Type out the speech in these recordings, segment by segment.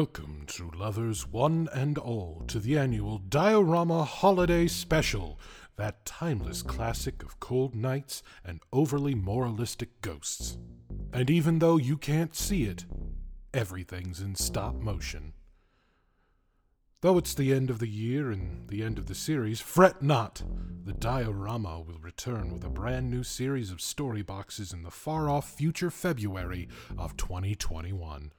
Welcome, true lovers, one and all, to the annual Die-O-Rama Holiday Special, that timeless classic of cold nights and overly moralistic ghosts. And even though you can't see it, everything's in stop motion. Though it's the end of the year and the end of the series, fret not! The Die-O-Rama will return with a brand new series of story boxes in the far off future February of 2021.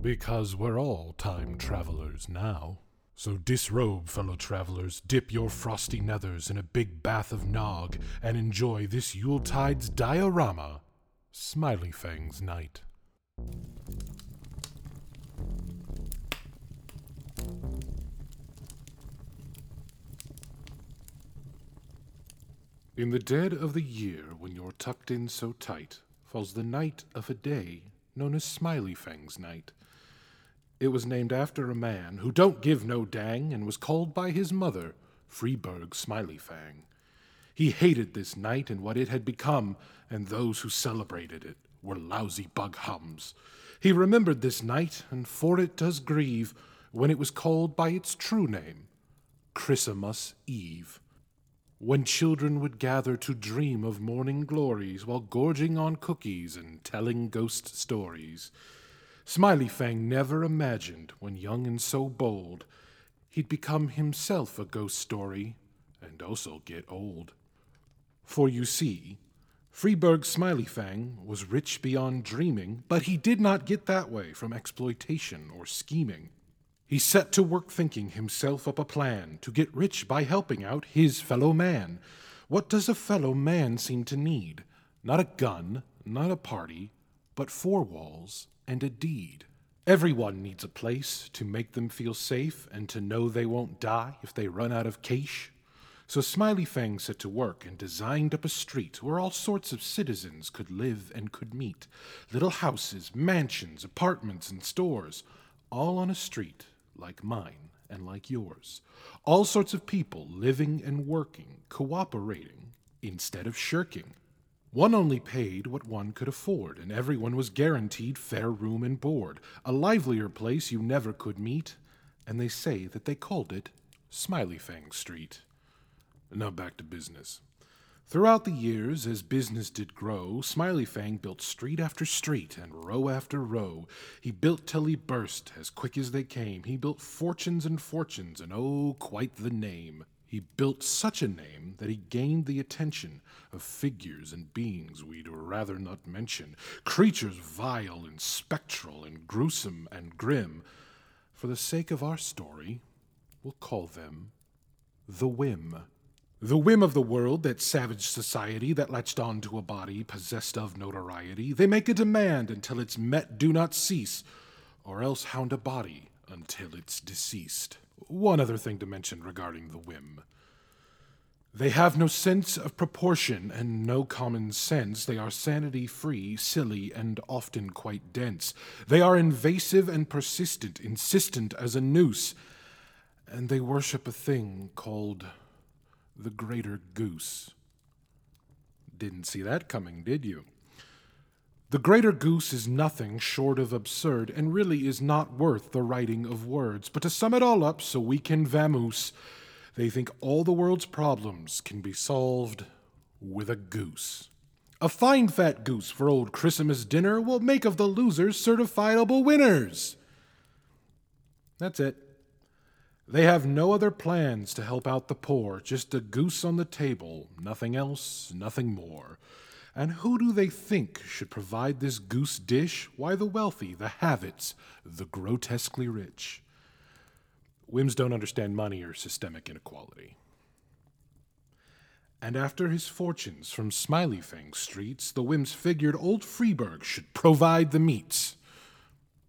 Because we're all time travelers now. So disrobe, fellow travelers, dip your frosty nethers in a big bath of nog, and enjoy this Yuletide's Die-O-Rama, Smiley Fang's Night. In the dead of the year, when you're tucked in so tight, falls the night of a day known as Smileyfang's Night. It was named after a man who don't give no dang and was called by his mother Freeburg Smileyfang. He hated this night and what it had become, and those who celebrated it were lousy bug hums. He remembered this night, and for it does grieve, when it was called by its true name, Christmas Eve when children would gather to dream of morning glories while gorging on cookies and telling ghost stories. Smileyfang never imagined, when young and so bold, he'd become himself a ghost story and also get old. For you see, Freeburg Smileyfang was rich beyond dreaming, but he did not get that way from exploitation or scheming. He set to work thinking himself up a plan to get rich by helping out his fellow man. What does a fellow man seem to need? Not a gun, not a party, but four walls and a deed. Everyone needs a place to make them feel safe and to know they won't die if they run out of cash. So Smileyfang set to work and designed up a street where all sorts of citizens could live and could meet. Little houses, mansions, apartments, and stores, all on a street like mine and like yours. All sorts of people living and working, cooperating, instead of shirking. One only paid what one could afford, and everyone was guaranteed fair room and board, a livelier place you never could meet, and they say that they called it Smileyfang Street. Now back to business. Throughout the years, as business did grow, Smileyfang built street after street and row after row. He built till he burst, as quick as they came. He built fortunes and fortunes, and oh, quite the name. He built such a name that he gained the attention of figures and beings we'd rather not mention, creatures vile and spectral and gruesome and grim. For the sake of our story, we'll call them the Whim. The whim of the world, that savage society that latched on to a body possessed of notoriety, they make a demand until its met do not cease, or else hound a body until it's deceased. One other thing to mention regarding the whim. They have no sense of proportion and no common sense. They are sanity free, silly, and often quite dense. They are invasive and persistent, insistent as a noose. And they worship a thing called the greater goose. Didn't see that coming, did you? The greater goose is nothing short of absurd and really is not worth the writing of words. But to sum it all up so we can vamoose, they think all the world's problems can be solved with a goose. A fine fat goose for old Christmas dinner will make of the losers certifiable winners. That's it. They have no other plans to help out the poor, just a goose on the table, nothing else, nothing more. And who do they think should provide this goose dish? Why, the wealthy, the have-its, the grotesquely rich. Whims don't understand money or systemic inequality. And after his fortunes from Smileyfang streets, the Whims figured old Freeburg should provide the meats.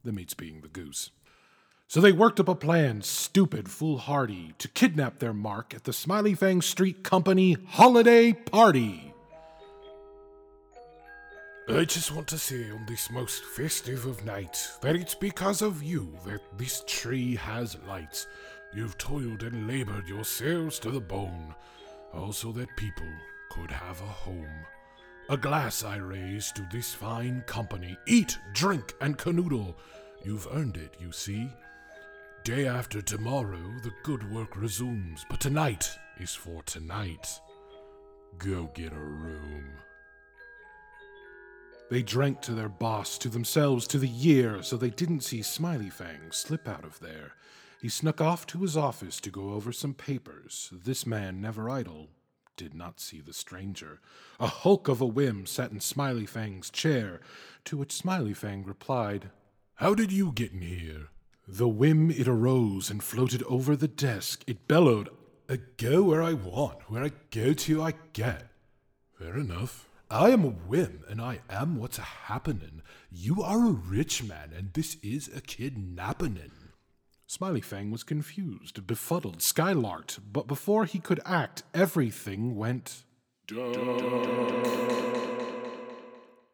The meats being the goose. So they worked up a plan, stupid, foolhardy, to kidnap their mark at the Smileyfang Street Company holiday party. I just want to say on this most festive of nights that it's because of you that this tree has lights. You've toiled and labored yourselves to the bone, also that people could have a home. A glass I raise to this fine company. Eat, drink, and canoodle You've earned it, you see. Day after tomorrow, the good work resumes, but tonight is for tonight. Go get a room. They drank to their boss, to themselves, to the year, so they didn't see Smileyfang slip out of there. He snuck off to his office to go over some papers. This man, never idle, did not see the stranger. A hulk of a whim sat in Smileyfang's chair, to which Smileyfang replied, How did you get in here? The whim it arose and floated over the desk. It bellowed, I go where I want, where I go to I get. Fair enough. I am a whim, and I am what's happenin'. You are a rich man, and this is a kidnappinin'. Smileyfang was confused, befuddled, skylarked, but before he could act, everything went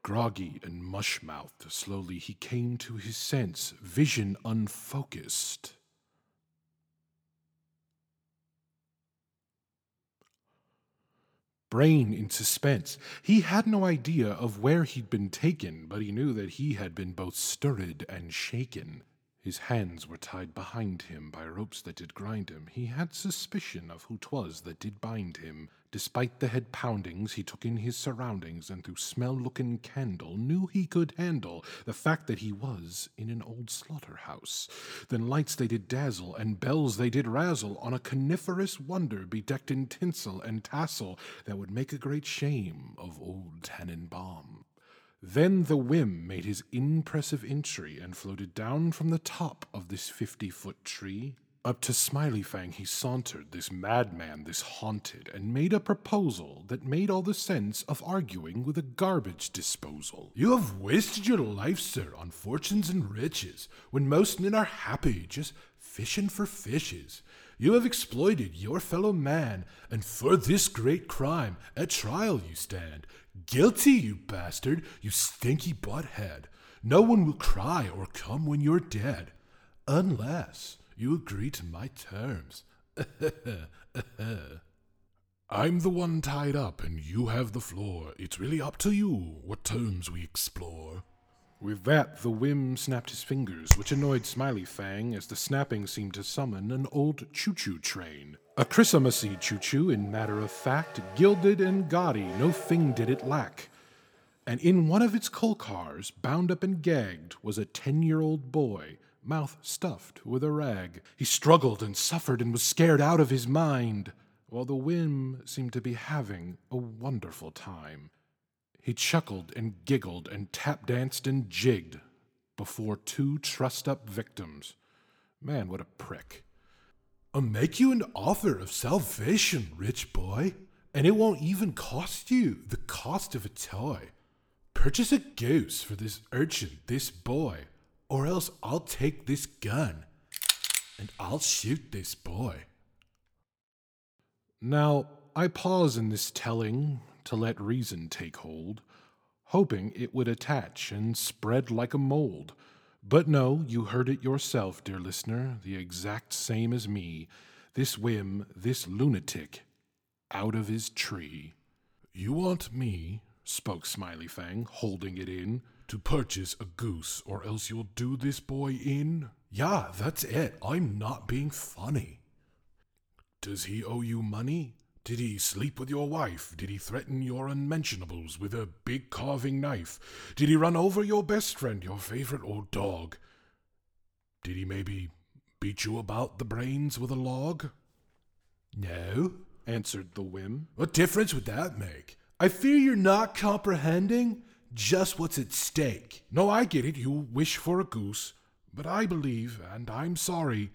Groggy and mush mouthed, slowly he came to his sense, vision unfocused. brain in suspense. He had no idea of where he'd been taken, but he knew that he had been both stirred and shaken. His hands were tied behind him by ropes that did grind him. He had suspicion of who 'twas that did bind him. Despite the head poundings, he took in his surroundings and through smell looking candle knew he could handle the fact that he was in an old slaughterhouse. Then lights they did dazzle and bells they did razzle on a coniferous wonder bedecked in tinsel and tassel that would make a great shame of old Tannenbaum. Then the whim made his impressive entry and floated down from the top of this fifty foot tree. Up to Smileyfang he sauntered, this madman, this haunted, and made a proposal that made all the sense of arguing with a garbage disposal. You have wasted your life, sir, on fortunes and riches, when most men are happy just fishing for fishes. You have exploited your fellow man, and for this great crime at trial you stand. Guilty, you bastard, you stinky butthead. No one will cry or come when you're dead, unless you agree to my terms. I'm the one tied up, and you have the floor. It's really up to you what terms we explore. With that, the whim snapped his fingers, which annoyed Smileyfang as the snapping seemed to summon an old choo choo train. A Christmassy choo choo, in matter of fact, gilded and gaudy, no thing did it lack. And in one of its coal cars, bound up and gagged, was a ten year old boy, mouth stuffed with a rag. He struggled and suffered and was scared out of his mind, while the whim seemed to be having a wonderful time. He chuckled and giggled and tap danced and jigged before two trussed up victims. Man, what a prick. I'll make you an offer of salvation, rich boy, and it won't even cost you the cost of a toy. Purchase a goose for this urchin, this boy, or else I'll take this gun and I'll shoot this boy. Now, I pause in this telling to let reason take hold, hoping it would attach and spread like a mold. But no, you heard it yourself, dear listener, the exact same as me. This whim, this lunatic, out of his tree. You want me, spoke Smileyfang, holding it in, to purchase a goose, or else you'll do this boy in? Yeah, that's it. I'm not being funny. Does he owe you money? Did he sleep with your wife? Did he threaten your unmentionables with a big carving knife? Did he run over your best friend, your favorite old dog? Did he maybe beat you about the brains with a log? No, answered the whim. What difference would that make? I fear you're not comprehending just what's at stake. No, I get it. You wish for a goose, but I believe, and I'm sorry,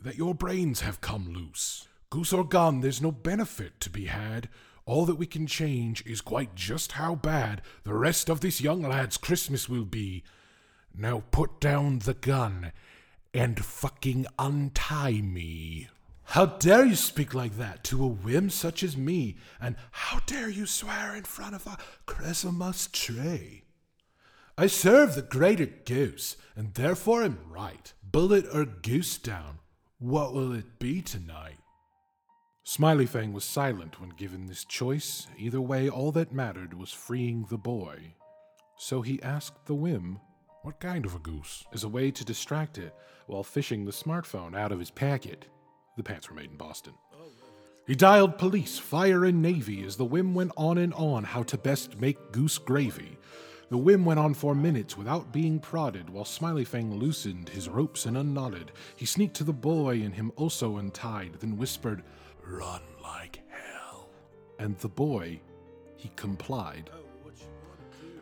that your brains have come loose. Goose or gone, there's no benefit to be had. All that we can change is quite just how bad the rest of this young lad's Christmas will be. Now put down the gun and fucking untie me. How dare you speak like that to a whim such as me? And how dare you swear in front of a Christmas tree? I serve the greater goose, and therefore am right. Bullet or goose down, what will it be tonight? Smileyfang was silent when given this choice. Either way, all that mattered was freeing the boy. So he asked the whim, What kind of a goose? as a way to distract it while fishing the smartphone out of his pocket. The pants were made in Boston. He dialed police, fire, and navy as the whim went on and on how to best make goose gravy. The whim went on for minutes without being prodded, while Smileyfang loosened his ropes and unknotted. He sneaked to the boy and him also untied, then whispered, Run like hell. and the boy, he complied.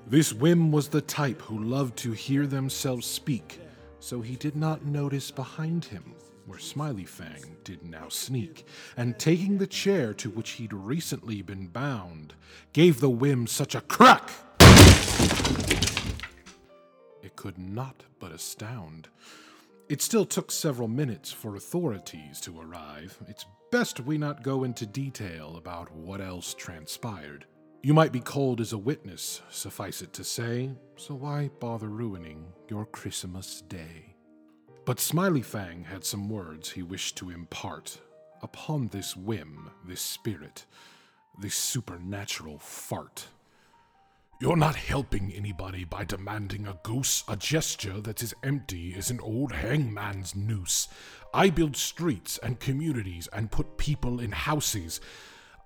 This whim was the type who loved to hear themselves speak, so he did not notice behind him where Smileyfang did now sneak, and taking the chair to which he'd recently been bound, gave the whim such a crack it could not but astound. It still took several minutes for authorities to arrive. It's best we not go into detail about what else transpired. You might be called as a witness, suffice it to say, so why bother ruining your Christmas day? But Smileyfang had some words he wished to impart upon this whim, this spirit, this supernatural fart. You're not helping anybody by demanding a goose, a gesture that's empty as an old hangman's noose. I build streets and communities and put people in houses.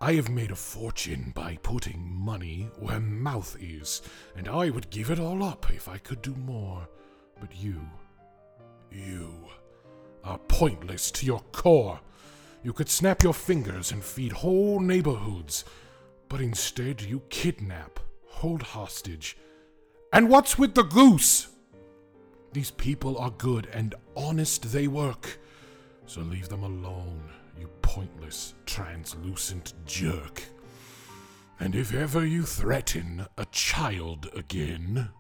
I have made a fortune by putting money where mouth is, and I would give it all up if I could do more. But you, you are pointless to your core. You could snap your fingers and feed whole neighborhoods, but instead you kidnap, hold hostage. And what's with the goose? These people are good and honest they work, so leave them alone, you pointless, translucent jerk. And if ever you threaten a child again,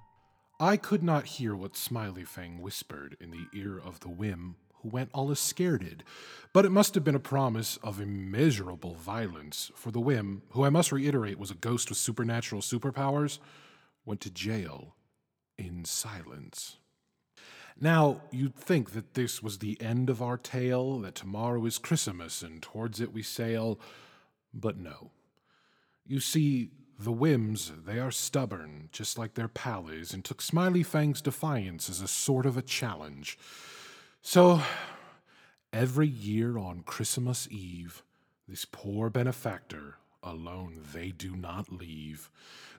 I could not hear what Smileyfang whispered in the ear of the whim, who went all a but it must have been a promise of immeasurable violence, for the whim, who I must reiterate was a ghost with supernatural superpowers, went to jail in silence. Now, you'd think that this was the end of our tale, that tomorrow is Christmas and towards it we sail, but no. You see, the whims, they are stubborn, just like their pals, and took Smileyfang's defiance as a sort of a challenge. So, every year on Christmas Eve, this poor benefactor, alone they do not leave.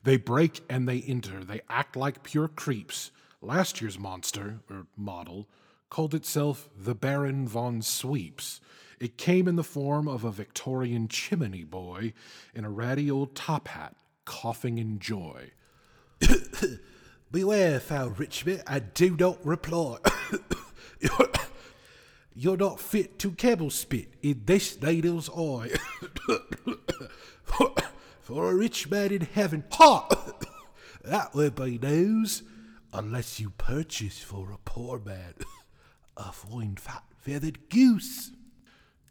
They break and they enter, they act like pure creeps. Last year's monster, or model, called itself the Baron von Sweeps. It came in the form of a Victorian chimney boy in a ratty old top hat, coughing in joy. Beware, foul Richmond, I do not reply. You're- not fit to camel spit in this needle's eye. for, for a rich man in heaven, ha! that would be news, unless you purchase for a poor man a fine fat feathered goose.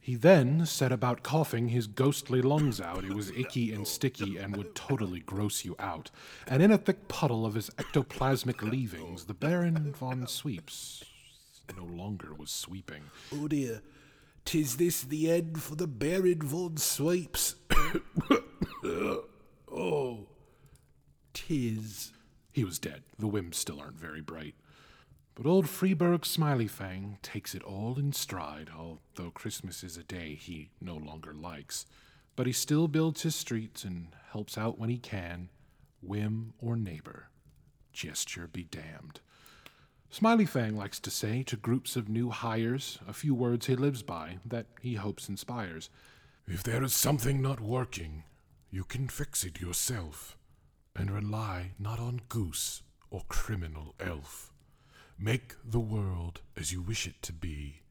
He then set about coughing his ghostly lungs out. It was icky and sticky and would totally gross you out. And in a thick puddle of his ectoplasmic leavings, the Baron von Sweeps no longer was sweeping. Oh dear, tis this the end for the Baron von Sweeps. oh, tis. He was dead. The whims still aren't very bright. But old Freeburg Smileyfang takes it all in stride, although Christmas is a day he no longer likes. But he still builds his streets and helps out when he can, whim or neighbor. Gesture be damned. Smileyfang likes to say to groups of new hires a few words he lives by that he hopes inspires. if there is something not working, you can fix it yourself, and rely not on goose or criminal elf. Make the world as you wish it to be,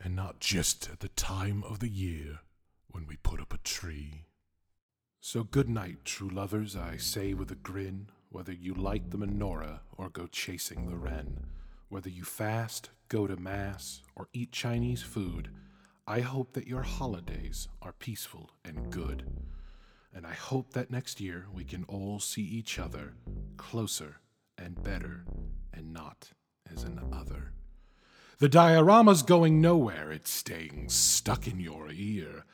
and not just at the time of the year when we put up a tree. So good night, true lovers, I say with a grin, whether you light the menorah or go chasing the wren, whether you fast, go to mass, or eat Chinese food, I hope that your holidays are peaceful and good. And I hope that next year we can all see each other closer and better and not as an other. The Die-O-Rama's going nowhere, it's staying stuck in your ear.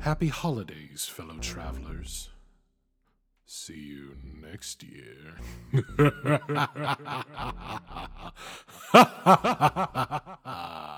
Happy holidays, fellow travelers. See you next year.